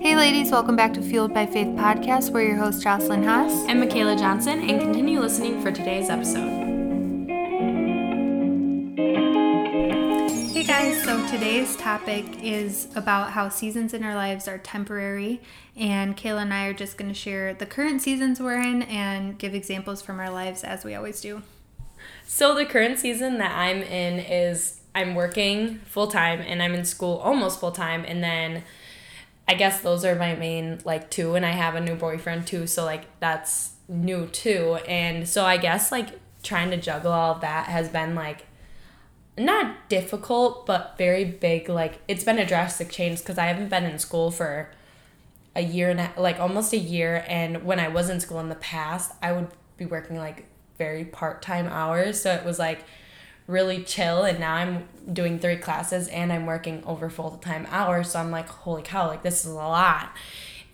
Hey, ladies, welcome back to Fueled by Faith podcast. We're your host, Jocelyn Haas. and Michaela Johnson, and continue listening for today's episode. Hey, guys, so today's topic is about how seasons in our lives are temporary. And Kayla and I are just going to share the current seasons we're in and give examples from our lives as we always do. So, the current season that I'm in is I'm working full time and I'm in school almost full time, and then I guess those are my main like two, and I have a new boyfriend too, so like that's new too. And so, I guess like trying to juggle all that has been like not difficult, but very big. Like, it's been a drastic change because I haven't been in school for a year and a, like almost a year and when I was in school in the past I would be working like very part-time hours so it was like really chill and now I'm doing three classes and I'm working over full-time hours so I'm like holy cow like this is a lot.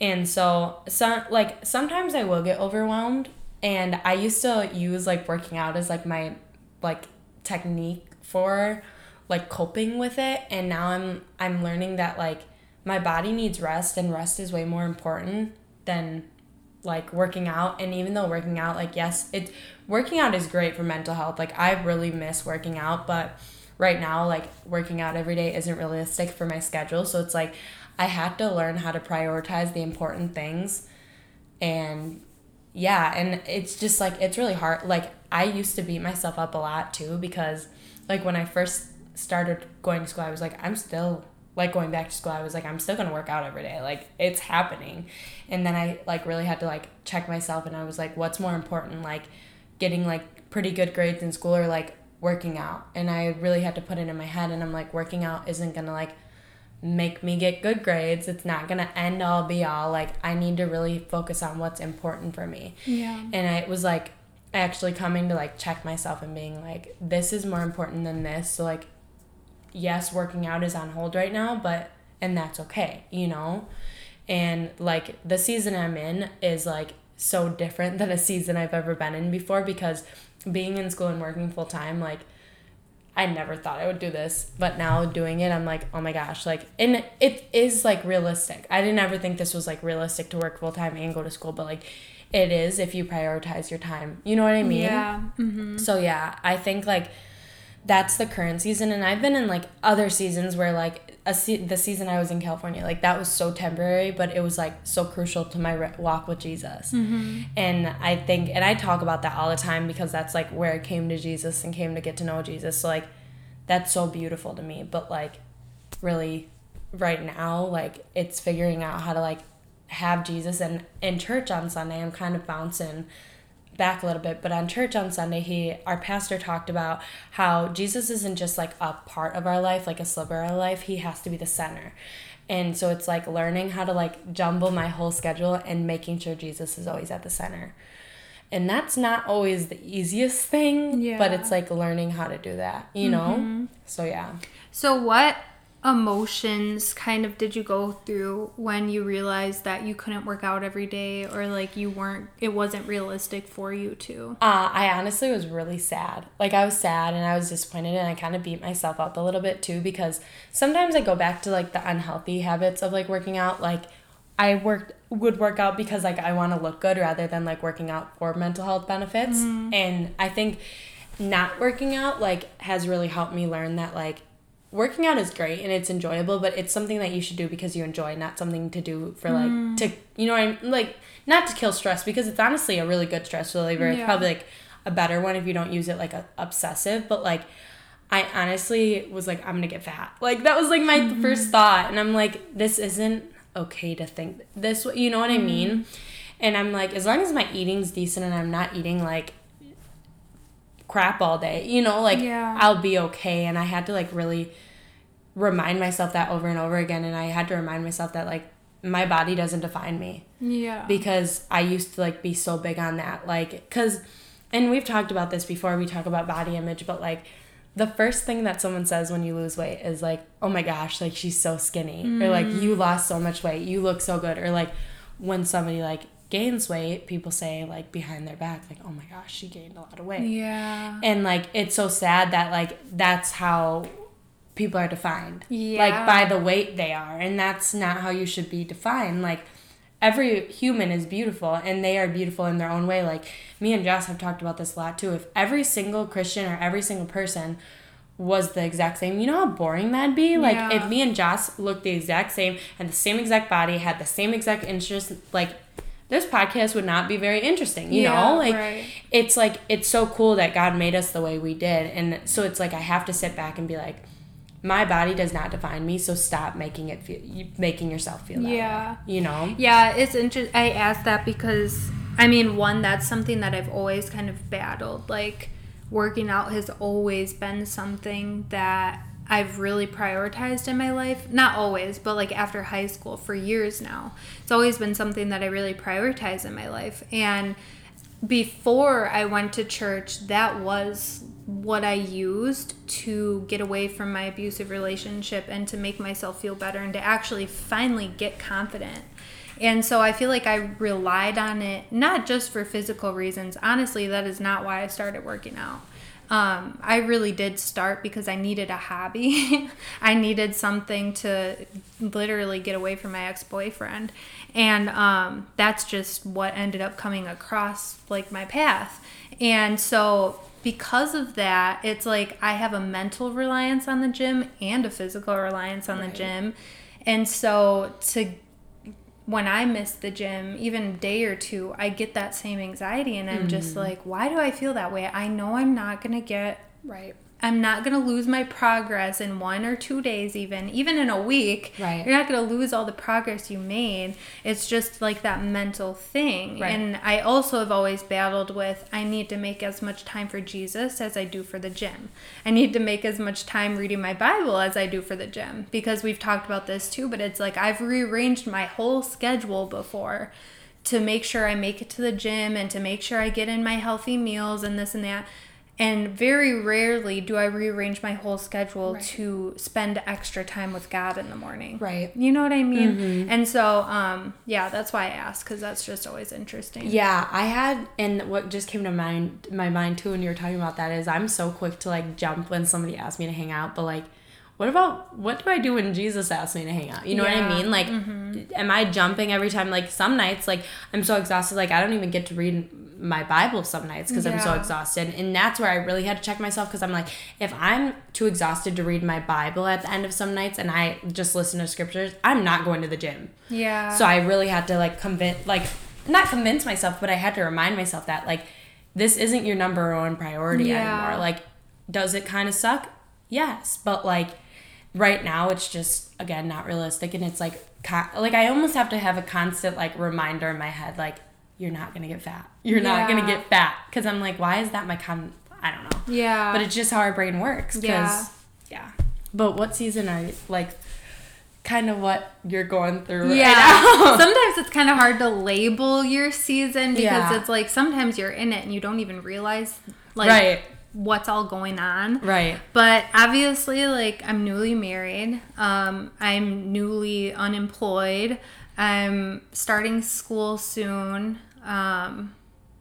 And so some like sometimes I will get overwhelmed and I used to use like working out as like my like technique for like coping with it and now I'm I'm learning that like my body needs rest and rest is way more important than like working out and even though working out like yes it working out is great for mental health. Like i really miss working out but right now like working out every day isn't realistic for my schedule. So it's like i had to learn how to prioritize the important things. And yeah and it's just like it's really hard. Like i used to beat myself up a lot too because like when i first started going to school i was like i'm still like going back to school i was like i'm still gonna work out every day. Like it's happening. And then i like really had to like check myself and i was like what's more important like getting like pretty good grades in school or like working out? And i really had to put it in my head and i'm like working out isn't gonna like make me get good grades. It's not gonna end all be all. Like i need to really focus on what's important for me. Yeah. and I was like actually coming to like check myself and being like this is more important than this. So like yes working out is on hold right now but and that's okay you know and like the season i'm in is like so different than a season i've ever been in before because being in school and working full time like I never thought I would do this, but now doing it, I'm like, oh my gosh, like, and it is like realistic. I didn't ever think this was like realistic to work full time and go to school, but like, it is if you prioritize your time. You know what I mean? Yeah. Mm-hmm. So yeah, I think like that's the current season, and I've been in like other seasons where like a se- the season I was in California, like that was so temporary, but it was like so crucial to my re- walk with Jesus. Mm-hmm. And I think, and I talk about that all the time because that's like where I came to Jesus and came to get to know Jesus. So like, that's so beautiful to me. But like, really, right now, like it's figuring out how to like have Jesus and in church on Sunday. I'm kind of bouncing back a little bit, but on church on Sunday, he our pastor talked about how Jesus isn't just like a part of our life, like a sliver of our life. He has to be the center. And so it's like learning how to like jumble my whole schedule and making sure Jesus is always at the center. And that's not always the easiest thing, Yeah. but it's like learning how to do that, you know? Mm-hmm. So yeah. So, what emotions kind of did you go through when you realized that you couldn't work out every day or like you weren't, it wasn't realistic for you to? Uh, I honestly was really sad. Like I was sad and I was disappointed and I kind of beat myself up a little bit too because sometimes I go back to like the unhealthy habits of like working out. Like I worked would work out because like I want to look good rather than like working out for mental health benefits. And I think not working out like has really helped me learn that like working out is great and it's enjoyable, but it's something that you should do because you enjoy, not something to do for like mm. to you know what I'm like not to kill stress because it's honestly a really good stress reliever. It's probably like a better one if you don't use it like a obsessive, but like I honestly was like I'm gonna get fat. Like that was like my mm-hmm. first thought and I'm like this isn't okay to think this way, you know what I mean? Mm-hmm. And I'm like as long as my eating's decent and I'm not eating like crap all day, you know, like Yeah. I'll be okay. And I had to like really remind myself that over and over again. And I had to remind myself that like my body doesn't define me. Yeah. because I used to like be so big on that. Like cuz and we've talked about this before. We talk about body image but like the first thing that someone says when you lose weight is like oh my gosh like she's so skinny. Or like mm. you lost so much weight. You look so good. Or like when somebody like gains weight people say like behind their back like oh my gosh she gained a lot of weight yeah. and like it's so sad that like that's how people are defined. Yeah. Like by the weight they are. And that's not how you should be defined. Like every human is beautiful and they are beautiful in their own way. Like me and Joss have talked about this a lot too. If every single Christian or every single person was the exact same, you know how boring that'd be? Like Yeah. if me and Joss looked the exact same, and the same exact body, had the same exact interests, like this podcast would not be very interesting, you Yeah, know? Like right. it's like it's so cool that God made us the way we did. And so it's like I have to sit back and be like, my body does not define me, so stop making it feel making yourself feel that Yeah. way. You know? Yeah, it's interesting. I asked that because, I mean, one, that's something that I've always kind of battled. Like, working out has always been something that I've really prioritized in my life. Not always, but like after high school for years now. It's always been something that I really prioritize in my life. And before I went to church, that was what I used to get away from my abusive relationship and to make myself feel better and to actually finally get confident. And so I feel like I relied on it not just for physical reasons. Honestly, that is not why I started working out. Um, I really did start because I needed a hobby. I needed something to literally get away from my ex boyfriend. And um, that's just what ended up coming across like my path. And so because of that, it's like I have a mental reliance on the gym and a physical reliance on the gym. And so to when I miss the gym, even a day or two, I get that same anxiety and I'm just mm-hmm. like, why do I feel that way? I know I'm not going to get Right. I'm not going to lose my progress in one or two days, even even in a week. Right. You're not going to lose all the progress you made. It's just like that mental thing. Right. And I also have always battled with I need to make as much time for Jesus as I do for the gym. I need to make as much time reading my Bible as I do for the gym because we've talked about this too. But it's like I've rearranged my whole schedule before to make sure I make it to the gym and to make sure I get in my healthy meals and this and that. And very rarely do I rearrange my whole schedule Right. to spend extra time with God in the morning. Right. You know what I mean? And so, um, yeah, that's why I asked because that's just always interesting. Yeah, I had, and what just came to mind my mind too when you were talking about that is I'm so quick to like jump when somebody asks me to hang out, but like, what about what do I do when Jesus asks me to hang out? You know Yeah. Mm-hmm. what I mean? Like, am I jumping every time? Like some nights, like I'm so exhausted, like I don't even get to read my Bible some nights because I'm so exhausted, and that's where I really had to check myself because I'm like, if I'm too exhausted to read my Bible at the end of some nights and I just listen to scriptures, I'm not going to the gym. Yeah. So I really had to like convince, like, not convince myself, but I had to remind myself that like, this isn't your number one priority Yeah. anymore. Like, does it kind of suck? Yes, but like, right now it's just again not realistic, and it's like, like I almost have to have a constant like reminder in my head, like, you're not gonna get fat. You're not gonna get fat, because I'm like, why is that my con? I don't know. yeah. But it's just how our brain works. 'cause- Yeah. yeah. But what season are you like? Kind of what you're going through. right yeah. now. sometimes it's kind of hard to label your season because Yeah. it's like sometimes you're in it and you don't even realize like right. What's all going on. Right. But obviously, like, I'm newly married. Um, I'm newly unemployed. I'm starting school soon. Um,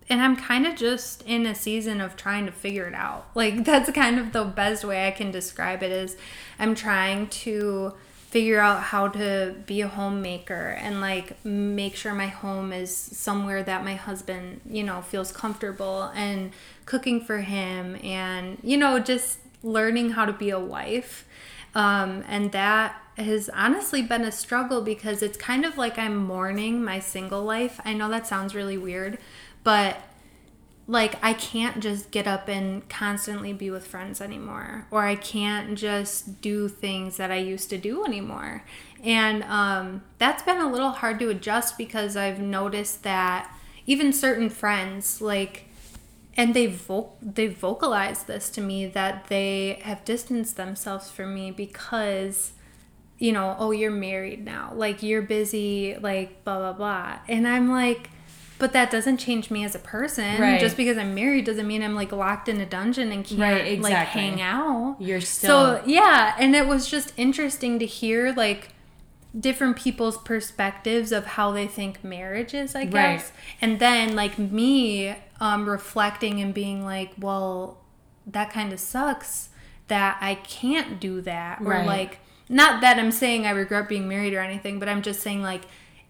and I'm kind of just in a season of trying to figure it out. Like, that's kind of the best way I can describe it is I'm trying to figure out how to be a homemaker and like make sure my home is somewhere that my husband, you know, feels comfortable and cooking for him and you know just learning how to be a wife. Um, and that has honestly been a struggle because it's kind of like I'm mourning my single life. I know that sounds really weird, but like I can't just get up and constantly be with friends anymore or I can't just do things that I used to do anymore. And um, that's been a little hard to adjust because I've noticed that even certain friends like and they vo- they vocalized this to me that they have distanced themselves from me because you know oh you're married now like you're busy like blah blah blah and i'm like but that doesn't change me as a person Right. just because i'm married doesn't mean i'm like locked in a dungeon and can't Right, like hang out You're still. so yeah, and it was just interesting to hear like different people's perspectives of how they think marriage is, I guess. Right. And then like me um reflecting and being like, well, that kind of sucks that I can't do that or Right. like not that I'm saying I regret being married or anything, but I'm just saying like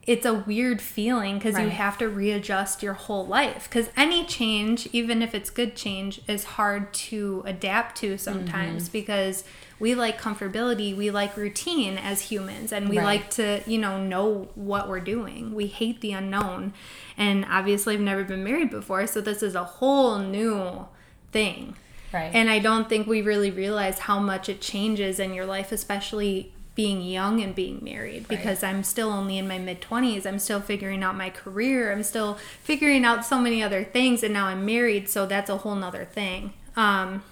it's a weird feeling because you have to readjust your whole life because any change even if it's good change is hard to adapt to sometimes Mm-hmm. because we like comfortability we like routine as humans and we Right. like to you know know what we're doing we hate the unknown and obviously i've never been married before so this is a whole new thing Right. and I don't think we really realize how much it changes in your life, especially being young and being married, because I'm still only in my mid 20s. I'm still figuring out my career. I'm still figuring out so many other things. And now I'm married, so that's a whole nother thing. Um,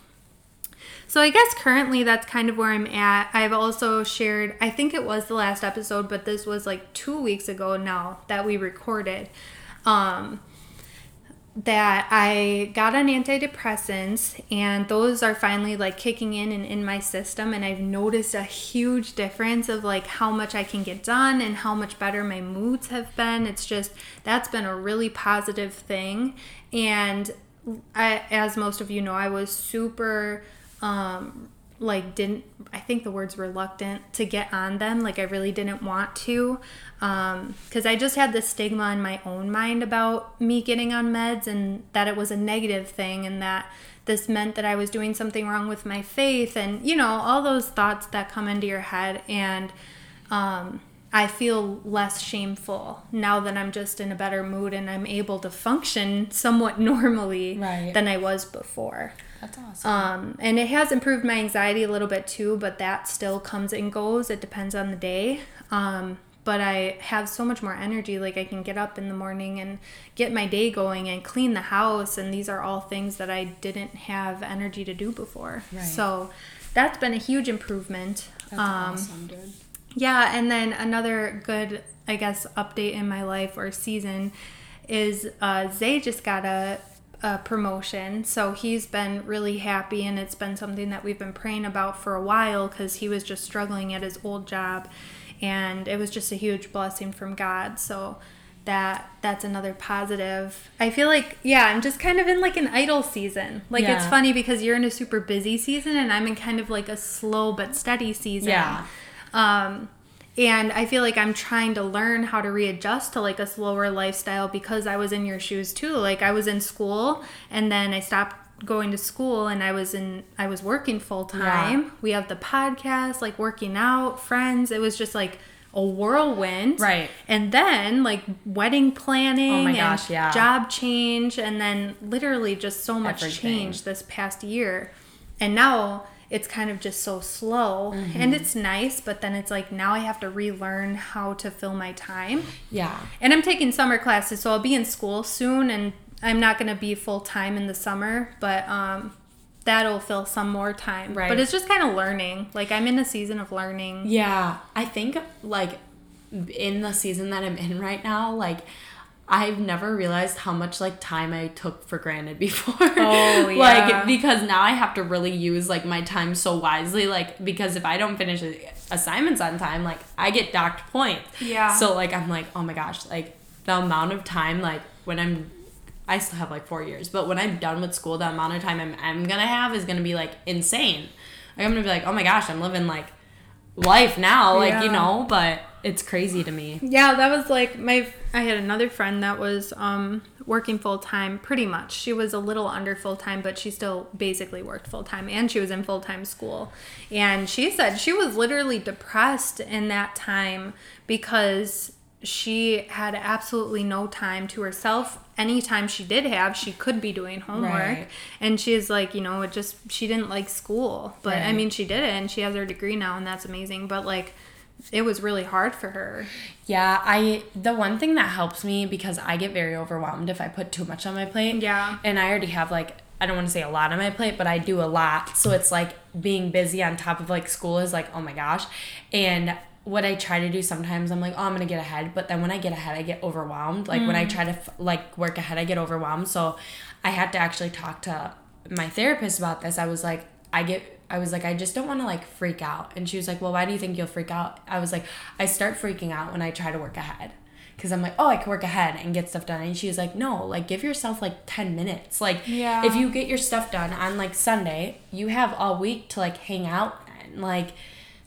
so I guess currently that's kind of where I'm at. I've also shared, I think it was the last episode, but this was like two weeks ago now that we recorded. Um, that I got on antidepressants and those are finally like kicking in and in my system and I've noticed a huge difference of like how much I can get done and how much better my moods have been. It's just that's been a really positive thing and I, as most of you know, I was super um like didn't I think the words reluctant to get on them like I really didn't want to um cuz I just had this stigma in my own mind about me getting on meds and that it was a negative thing and that this meant that I was doing something wrong with my faith and you know all those thoughts that come into your head and um I feel less shameful now that I'm just in a better mood and I'm able to function somewhat normally Right. than I was before. That's awesome. Um, and it has improved my anxiety a little bit too, but that still comes and goes. It depends on the day. Um, but I have so much more energy. Like I can get up in the morning and get my day going and clean the house. And these are all things that I didn't have energy to do before. Right. So that's been a huge improvement. That's um, awesome, dude. yeah, and then another good, I guess, update in my life or season is uh, Zay just got a, a promotion. So he's been really happy, and it's been something that we've been praying about for a while because he was just struggling at his old job, and it was just a huge blessing from God. So that that's another positive. I feel like yeah, I'm just kind of in like an idle season. Like it's funny because you're in a super busy season and I'm in kind of like a slow but steady season. Yeah. Um, and I feel like I'm trying to learn how to readjust to like a slower lifestyle because I was in your shoes too. Like I was in school and then I stopped going to school and I was in I was working full time. Yeah. We have the podcast, like working out, friends. It was just like a whirlwind. Right. And then like wedding planning Oh my and gosh, yeah. job change and then literally just so much Everything. change this past year. And now it's kind of just so slow Mm-hmm. and it's nice, but then it's like now I have to relearn how to fill my time. Yeah. And I'm taking summer classes, so I'll be in school soon and I'm not going to be full time in the summer, but um that'll fill some more time. Right. But it's just kind of learning. Like I'm in a season of learning. Yeah, I think like in the season that I'm in right now, like I've never realized how much like time I took for granted before. Oh, yeah. like because now I have to really use like my time so wisely like because if I don't finish assignments on time, like I get docked points. Yeah. So like I'm like, "Oh my gosh, like the amount of time like when I'm I still have like 4 years, but when I'm done with school, the amount of time I'm I'm going to have is going to be like insane. Like I'm going to be like, "Oh my gosh, I'm living like life now, like, you know, but it's crazy to me. Yeah, that was like my. I had another friend that was um, working full time, pretty much. She was a little under full time, but she still basically worked full time, and she was in full time school. And she said she was literally depressed in that time because she had absolutely no time to herself. Anytime she did have, she could be doing homework. Right. And she's like, you know, it just she didn't like school, but I mean, she did it, and she has her degree now, and that's amazing. But like. It was really hard for her. Yeah, I the one thing that helps me because I get very overwhelmed if I put too much on my plate. Yeah. And I already have like I don't want to say a lot on my plate, but I do a lot. So it's like being busy on top of like school is like, oh my gosh. And what I try to do sometimes, I'm like, oh, I'm gonna get ahead. But then when I get ahead, I get overwhelmed. Like when I mm. try to f- like work ahead, I get overwhelmed. So I had to actually talk to my therapist about this. I was like, I get, I was like, I just don't want to like freak out. And she was like, well, why do you think you'll freak out? I was like, I start freaking out when I try to work ahead. because I'm like, oh, I can work ahead and get stuff done. And she was like, no, like give yourself like 10 minutes. Like, Yeah. if you get your stuff done on like Sunday, you have all week to like hang out and like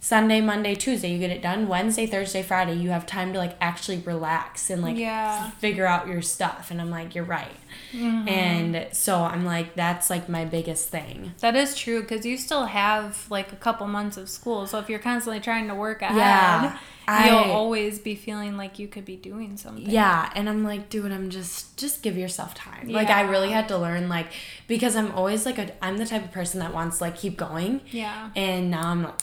Sunday, Monday, Tuesday, you get it done. Wednesday, Thursday, Friday, you have time to like actually relax and like Yeah. figure out your stuff. And I'm like, you're right. Mm-hmm. And so I'm like, that's like my biggest thing. That is true because you still have like a couple months of school. So if you're constantly trying to work ahead, Yeah, I- you'll always be feeling like you could be doing something. Yeah, and I'm like, dude, I'm just just give yourself time. Like I really had to learn like because I'm always like a I'm the type of person that wants to like keep going. Yeah. And now I'm like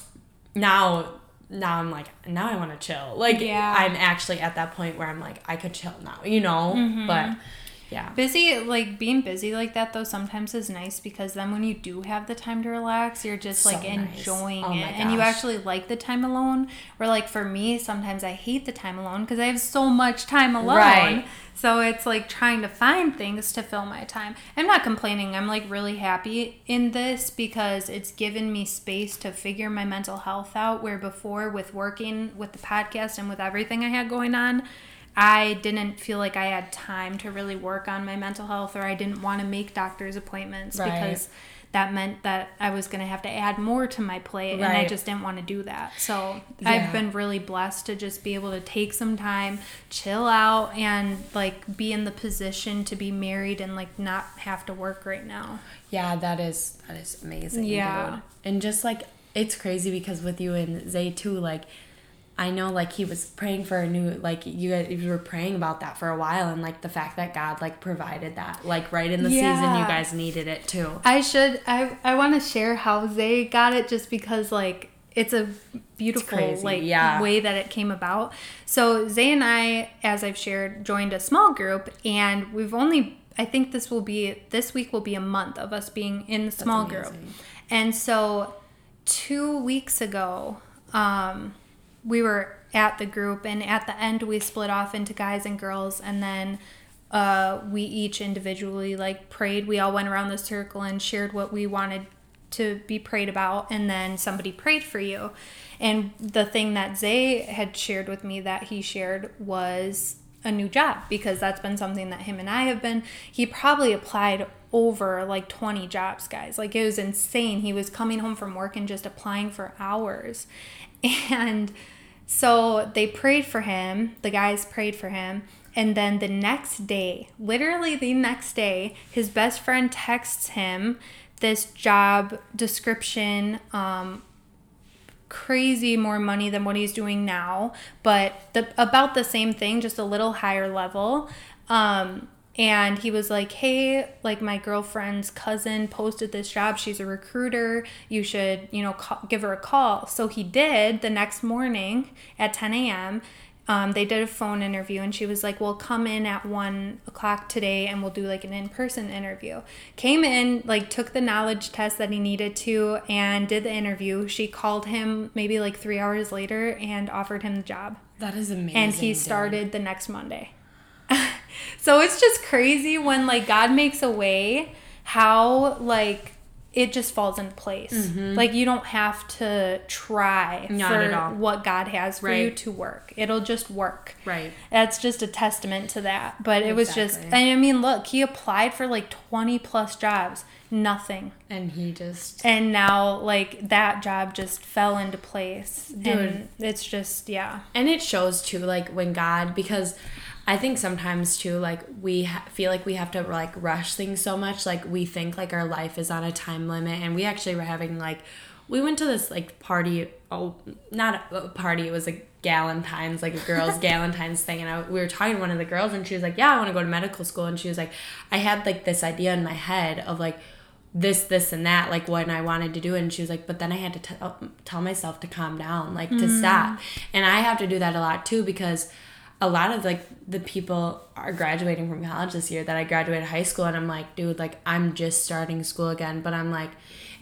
now now I'm like now I want to chill. Like Yeah. I'm actually at that point where I'm like I could chill now, you know? Mm-hmm. But yeah. Busy, like being busy like that though, sometimes is nice because then when you do have the time to relax, you're just So like nice. enjoying Oh it. And you actually like the time alone. Where like for me, sometimes I hate the time alone because I have so much time alone. Right. So it's like trying to find things to fill my time. I'm not complaining. I'm like really happy in this because it's given me space to figure my mental health out. Where before, with working with the podcast and with everything I had going on, I didn't feel like I had time to really work on my mental health or I didn't want to make doctor's appointments Right. because that meant that I was going to have to add more to my plate and I just didn't want to do that. So Yeah. I've been really blessed to just be able to take some time, chill out and like be in the position to be married and like not have to work right now. Yeah, that is that is amazing. Yeah. dude. And just like it's crazy because with you and Zay too, like I know like he was praying for a new like you guys you were praying about that for a while and like the fact that God like provided that like right in the season you guys needed it too. I should I I want to share how Zay got it just because like it's a beautiful crazy, like yeah. way that it came about. So Zay and I, as I've shared, joined a small group and we've only I think this will be this week will be a month of us being in the small group. And so two weeks ago, um, we were at the group, and at the end, we split off into guys and girls, and then uh, we each individually like prayed. We all went around the circle and shared what we wanted to be prayed about, and then somebody prayed for you. And the thing that Zay had shared with me that he shared was a new job because that's been something that him and I have been. He probably applied over like 20 jobs, guys. Like it was insane. He was coming home from work and just applying for hours. And so they prayed for him, the guys prayed for him. And then the next day, literally the next day, his best friend texts him this job description, um, crazy more money than what he's doing now, but the about the same thing, just a little higher level. Um, and he was like, "Hey, like my girlfriend's cousin posted this job. She's a recruiter. You should, you know, call, give her a call." So he did the next morning at 10 a.m. Um, they did a phone interview, and she was like, "Well, come in at one o'clock today, and we'll do like an in-person interview." Came in, like took the knowledge test that he needed to, and did the interview. She called him maybe like three hours later and offered him the job, That is amazing. and he dude. started the next Monday. So it's just crazy when like God makes a way, how like it just falls in place. Like you don't have to try Mm-hmm. Not for at all. what God has for you to work. It'll just work. Right. That's just a testament to that. But it was just, and I mean, look, he applied for like 20 plus jobs, nothing. And he just And now, like, that job just fell into place. And it's just, yeah. and it shows too like when god because i think sometimes too like we ha- feel like we have to like rush things so much like we think like our life is on a time limit and we actually were having like we went to this like party oh not a, party it was a galentine's like a girls galentine's thing and I, we were talking to one of the girls and she was like yeah i want to go to medical school and she was like i had like this idea in my head of like this, this, and that, like what I wanted to do. And she was like, but then I had to tell tell myself to calm down, like to stop. Mm. And I have to do that a lot too because a lot of like the people are graduating from college this year that I graduated high school, and I'm like, dude, like I'm just starting school again. But I'm like,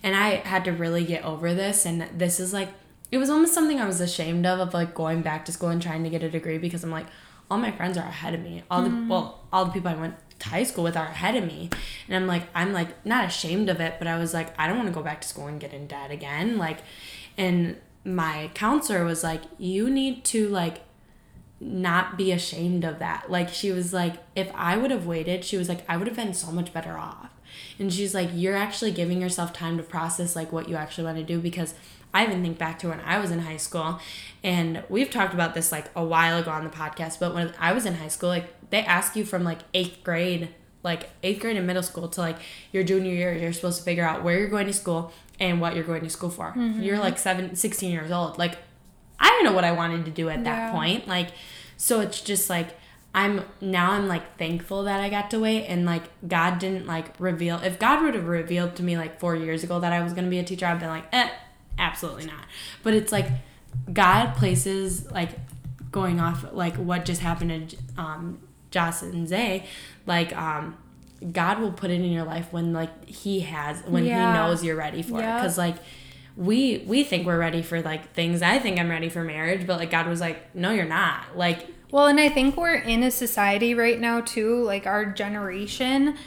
and I had to really get over this. And this is like, it was almost something I was ashamed of, of like going back to school and trying to get a degree because I'm like, all my friends are ahead of me. All the mm-hmm. well, all the people I went to high school with are ahead of me, and I'm like, I'm like not ashamed of it, but I was like, I don't want to go back to school and get in debt again. Like, and my counselor was like, you need to like not be ashamed of that. Like she was like, if I would have waited, she was like, I would have been so much better off. And she's like, you're actually giving yourself time to process like what you actually want to do because I even think back to when I was in high school, and we've talked about this like a while ago on the podcast. But when I was in high school, like they ask you from like eighth grade, like eighth grade and middle school to like your junior year, you're supposed to figure out where you're going to school and what you're going to school for. Mm-hmm. You're like seven, 16 years old. Like I didn't know what I wanted to do at that yeah. point. Like, so it's just like I'm now I'm like thankful that I got to wait and like God didn't like reveal. If God would have revealed to me like four years ago that I was gonna be a teacher, I'd been like, eh, absolutely not. But it's like God places like going off like what just happened to um, Joss and Zay, like um, God will put it in your life when like He has when yeah. He knows you're ready for yep. it. Because like we we think we're ready for like things. I think I'm ready for marriage, but like God was like, no, you're not. Like well, and I think we're in a society right now too, like our generation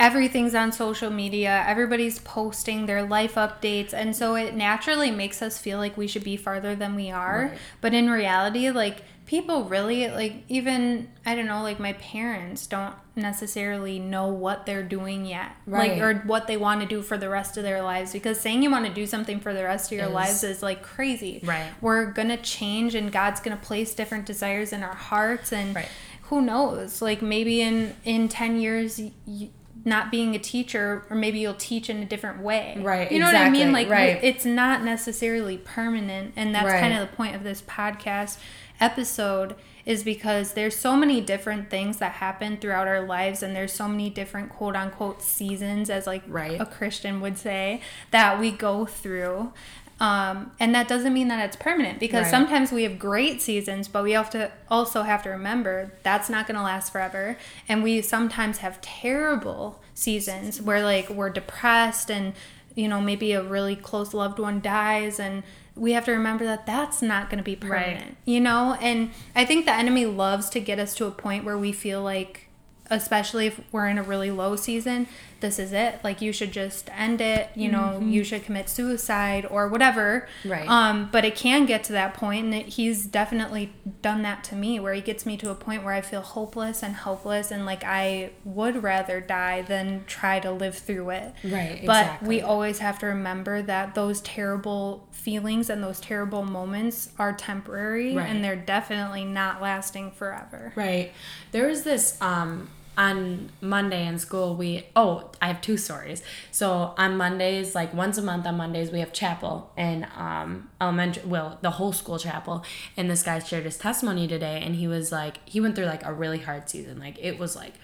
everything's on social media everybody's posting their life updates and so it naturally makes us feel like we should be farther than we are right. but in reality like people really like even i don't know like my parents don't necessarily know what they're doing yet right. like or what they want to do for the rest of their lives because saying you want to do something for the rest of your is, lives is like crazy right we're gonna change and god's gonna place different desires in our hearts and right. who knows like maybe in in 10 years you, not being a teacher or maybe you'll teach in a different way right you know exactly. what i mean like right. it's not necessarily permanent and that's right. kind of the point of this podcast episode is because there's so many different things that happen throughout our lives and there's so many different quote unquote seasons as like right. a christian would say that we go through um, and that doesn't mean that it's permanent because right. sometimes we have great seasons, but we have to also have to remember that's not going to last forever. And we sometimes have terrible seasons where like we're depressed and you know maybe a really close loved one dies and we have to remember that that's not going to be permanent, right. you know? And I think the enemy loves to get us to a point where we feel like especially if we're in a really low season, this is it. Like you should just end it, you know, mm-hmm. you should commit suicide or whatever. Right. Um, but it can get to that point and it, he's definitely done that to me where he gets me to a point where I feel hopeless and helpless and like I would rather die than try to live through it. Right. But exactly. we always have to remember that those terrible feelings and those terrible moments are temporary right. and they're definitely not lasting forever. Right. There was this um on Monday in school, we oh, I have two stories. So on Mondays, like once a month on Mondays, we have chapel and um elementary, well, the whole school chapel. And this guy shared his testimony today, and he was like, he went through like a really hard season. Like it was like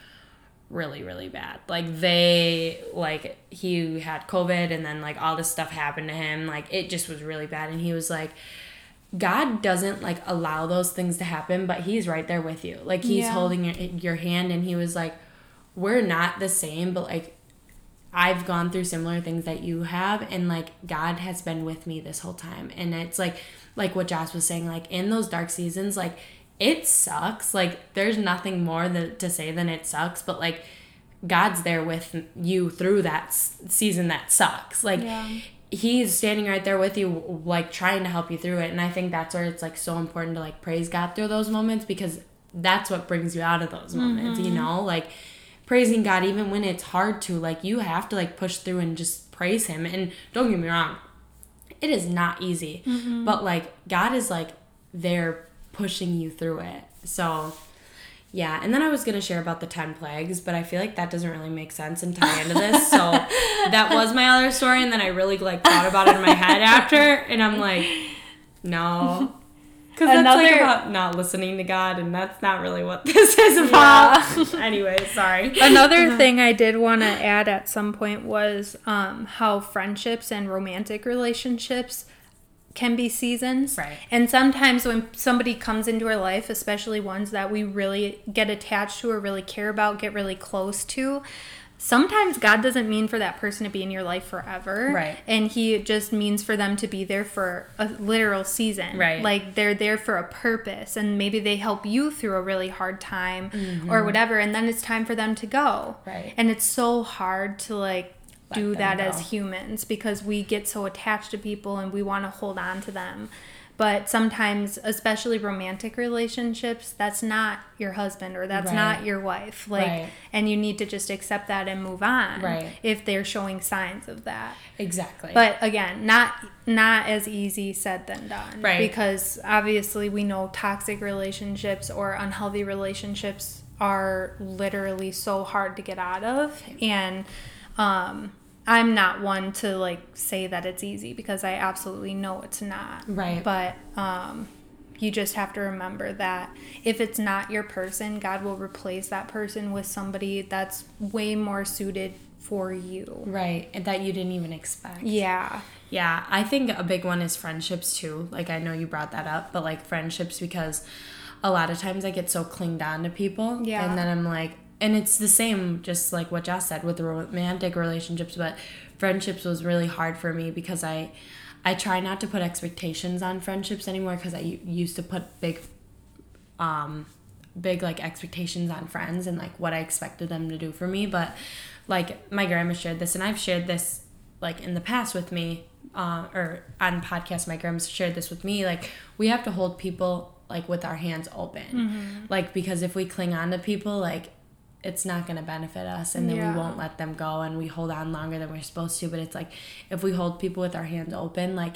really really bad like they like he had covid and then like all this stuff happened to him like it just was really bad and he was like God doesn't like allow those things to happen, but he's right there with you. Like he's yeah. holding your your hand and he was like we're not the same, but like I've gone through similar things that you have and like God has been with me this whole time. And it's like like what Joss was saying like in those dark seasons like it sucks. Like there's nothing more that, to say than it sucks, but like God's there with you through that season that sucks. Like yeah he's standing right there with you like trying to help you through it and i think that's where it's like so important to like praise god through those moments because that's what brings you out of those moments mm-hmm. you know like praising god even when it's hard to like you have to like push through and just praise him and don't get me wrong it is not easy mm-hmm. but like god is like there pushing you through it so yeah, and then I was gonna share about the ten plagues, but I feel like that doesn't really make sense and tie into this. So that was my other story, and then I really like thought about it in my head after, and I'm like, no, because that's like about not listening to God, and that's not really what this is about. Yeah. anyway, sorry. Another thing I did want to add at some point was um, how friendships and romantic relationships can be seasons. Right. And sometimes when somebody comes into our life, especially ones that we really get attached to or really care about, get really close to, sometimes God doesn't mean for that person to be in your life forever. Right. And He just means for them to be there for a literal season. Right. Like they're there for a purpose and maybe they help you through a really hard time mm-hmm. or whatever. And then it's time for them to go. Right. And it's so hard to like do that as humans because we get so attached to people and we want to hold on to them. but sometimes especially romantic relationships that's not your husband or that's Right. not your wife like Right. and you need to just accept that and move on Right. if they're showing signs of that Exactly. but again not not as easy said than done Right. because obviously we know toxic relationships or unhealthy relationships are literally so hard to get out of and um i'm not one to like say that it's easy because i absolutely know it's not Right. but um you just have to remember that if it's not your person god will replace that person with somebody that's way more suited for you right. And that you didn't even expect. yeah Yeah, I think a big one is friendships too. Like I know you brought that up, but like friendships because a lot of times I get so clinged on to people. Yeah. And then I'm like and it's the same just like what Joss said with the romantic relationships, but friendships was really hard for me because I I try not to put expectations on friendships anymore because I used to put big um big like expectations on friends and like what I expected them to do for me. But like my grandma shared this, and I've shared this like in the past with me, uh, or on podcast. My grandma shared this with me. Like we have to hold people like with our hands open, like because if we cling on to people, like it's not going to benefit us and then Yeah. we won't let them go and we hold on longer than we're supposed to but it's like if we hold people with our hands open like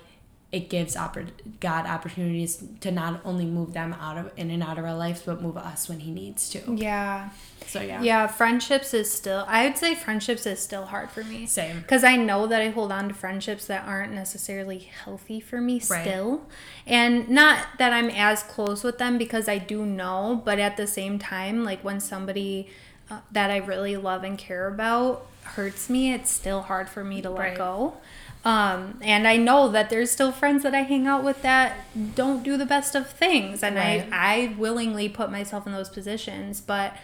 it gives oppor- God opportunities to not only move them out of in and out of our lives, but move us when He needs to. Yeah. So yeah, Yeah, friendships is still, I would say friendships is still hard for me. same. Because I know that I hold on to friendships that aren't necessarily healthy for me Right. still. And not that I'm as close with them because I do know, but at the same time, like when somebody uh, that I really love and care about hurts me, it's still hard for me to let Right. go. Um, and I know that there's still friends that I hang out with that don't do the best of things. And Right. I, I willingly put myself in those positions. But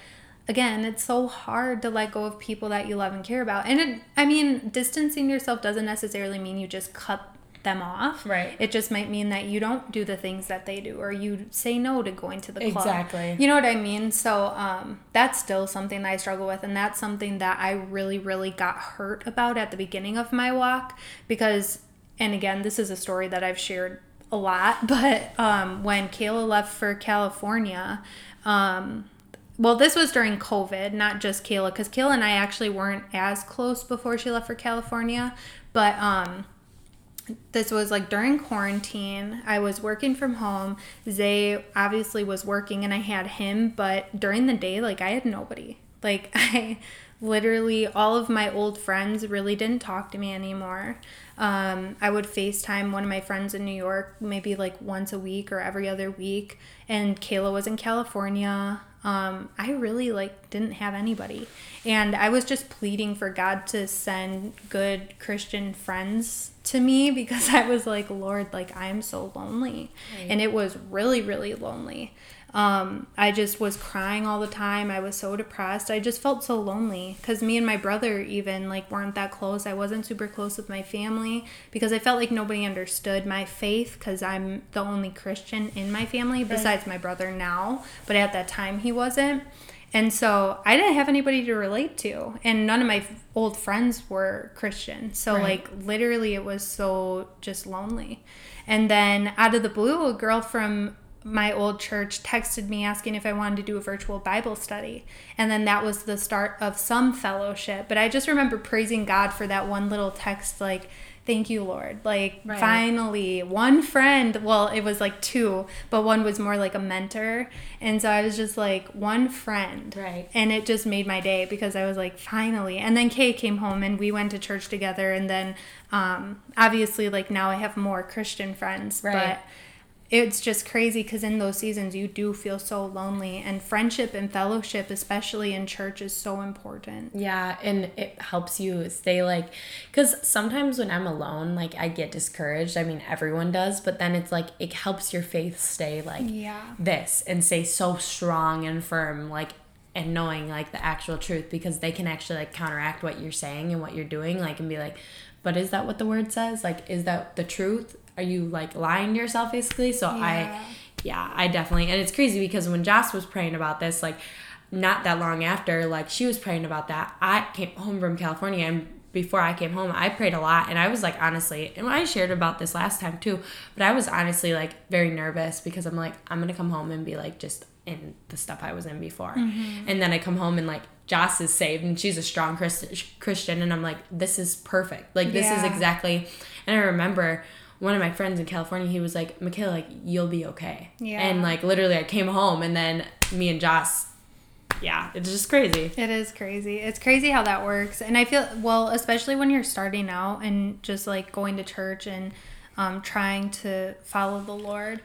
again, it's so hard to let go of people that you love and care about. And it, I mean, distancing yourself doesn't necessarily mean you just cut them off. Right. It just might mean that you don't do the things that they do or you say no to going to the club. Exactly. You know what I mean? So um, that's still something that I struggle with. And that's something that I really, really got hurt about at the beginning of my walk because, and again, this is a story that I've shared a lot, but um, when Kayla left for California, um, well, this was during COVID, not just Kayla, because Kayla and I actually weren't as close before she left for California. But um, this was like during quarantine. I was working from home. Zay obviously was working, and I had him. But during the day, like I had nobody. Like I literally, all of my old friends really didn't talk to me anymore. Um, I would FaceTime one of my friends in New York maybe like once a week or every other week, and Kayla was in California. Um, I really like didn't have anybody, and I was just pleading for God to send good Christian friends to me because I was like, Lord, like I'm so lonely, and it was really really lonely. Um, I just was crying all the time. I was so depressed. I just felt so lonely because me and my brother even like weren't that close. I wasn't super close with my family because I felt like nobody understood my faith because I'm the only Christian in my family besides my brother now. But at that time, he wasn't. And so I didn't have anybody to relate to, and none of my old friends were Christian. So, Right. like, literally, it was so just lonely. And then out of the blue, a girl from my old church texted me asking if I wanted to do a virtual Bible study. And then that was the start of some fellowship. But I just remember praising God for that one little text, like, thank you, Lord. Like, Right. finally, one friend, well, it was like two, but one was more like a mentor. And so I was just like, one friend. Right. And it just made my day because I was like, finally. And then Kay came home and we went to church together. And then um, obviously, like, now I have more Christian friends. Right. But it's just crazy because in those seasons you do feel so lonely and friendship and fellowship especially in church is so important Yeah, and it helps you stay like, because sometimes when I'm alone, like I get discouraged. I mean, everyone does, but then it's like it helps your faith stay like yeah this and stay so strong and firm, like, and knowing like the actual truth because they can actually like counteract what you're saying and what you're doing, like, and be like, but is that what the word says? Like, is that the truth? Are you like lying to yourself basically? So Yeah. I, yeah, I definitely, and it's crazy because when Joss was praying about this, like, not that long after, like she was praying about that. I came home from California and before I came home, I prayed a lot and I was like honestly, and I shared about this last time too, but I was honestly like very nervous because I'm like I'm going to come home and be like just in the stuff I was in before. Mm-hmm. And then I come home and like Joss is saved and she's a strong Christian and I'm like this is perfect. Like this yeah. is exactly and I remember one of my friends in California, he was like, Michaela, like, you'll be okay. Yeah. And like literally I came home and then me and Joss yeah, it's just crazy. It is crazy. It's crazy how that works. And I feel, well, especially when you're starting out and just like going to church and um, trying to follow the Lord,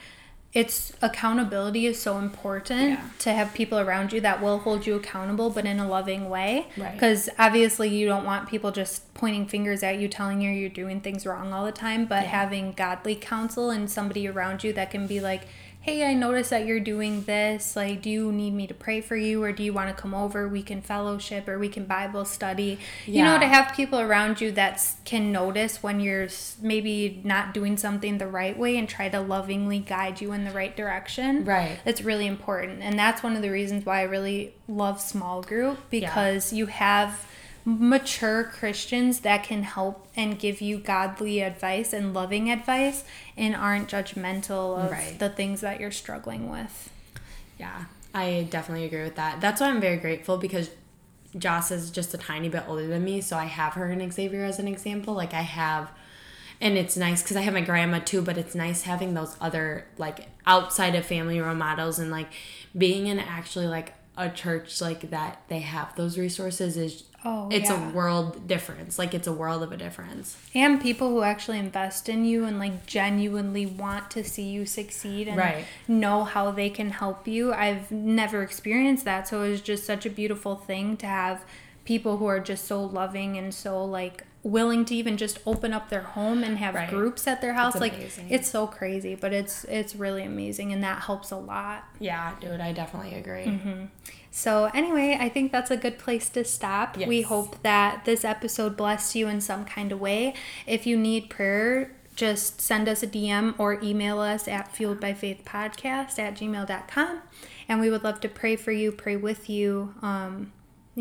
it's accountability is so important yeah. to have people around you that will hold you accountable, but in a loving way. Because right. obviously, you don't want people just pointing fingers at you, telling you you're doing things wrong all the time, but yeah. having godly counsel and somebody around you that can be like, hey, I noticed that you're doing this. Like, do you need me to pray for you or do you want to come over? We can fellowship or we can Bible study. Yeah. You know, to have people around you that can notice when you're maybe not doing something the right way and try to lovingly guide you in the right direction. Right. It's really important. And that's one of the reasons why I really love small group because yeah. you have mature Christians that can help and give you godly advice and loving advice and aren't judgmental of right. the things that you're struggling with. Yeah, I definitely agree with that. That's why I'm very grateful because Joss is just a tiny bit older than me, so I have her and Xavier as an example. Like I have and it's nice because I have my grandma too, but it's nice having those other like outside of family role models and like being in actually like a church like that they have those resources is Oh, it's yeah. a world difference. Like it's a world of a difference. And people who actually invest in you and like genuinely want to see you succeed and right. know how they can help you. I've never experienced that, so it was just such a beautiful thing to have people who are just so loving and so like willing to even just open up their home and have right. groups at their house like it's so crazy but it's it's really amazing and that helps a lot yeah dude i definitely agree mm-hmm. So anyway i think that's a good place to stop yes. we hope that this episode blessed you in some kind of way if you need prayer just send us a dm or email us at fueled by faith podcast at gmail.com and we would love to pray for you pray with you um,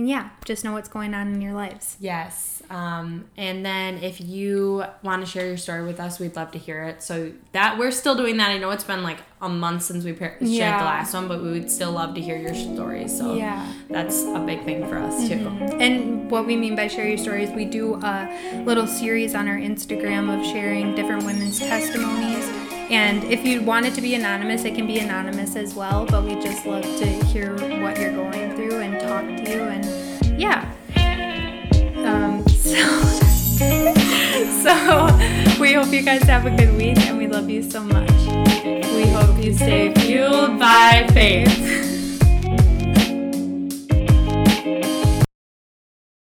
and yeah, just know what's going on in your lives. Yes. Um, and then if you want to share your story with us, we'd love to hear it. So that we're still doing that. I know it's been like a month since we shared yeah. the last one, but we would still love to hear your stories. So yeah, that's a big thing for us too. Mm-hmm. And what we mean by share your stories, we do a little series on our Instagram of sharing different women's testimonies and if you want it to be anonymous, it can be anonymous as well, but we just love to hear what you're going through and talk to you. And yeah. Um, so, so we hope you guys have a good week and we love you so much. We hope you stay fueled by faith.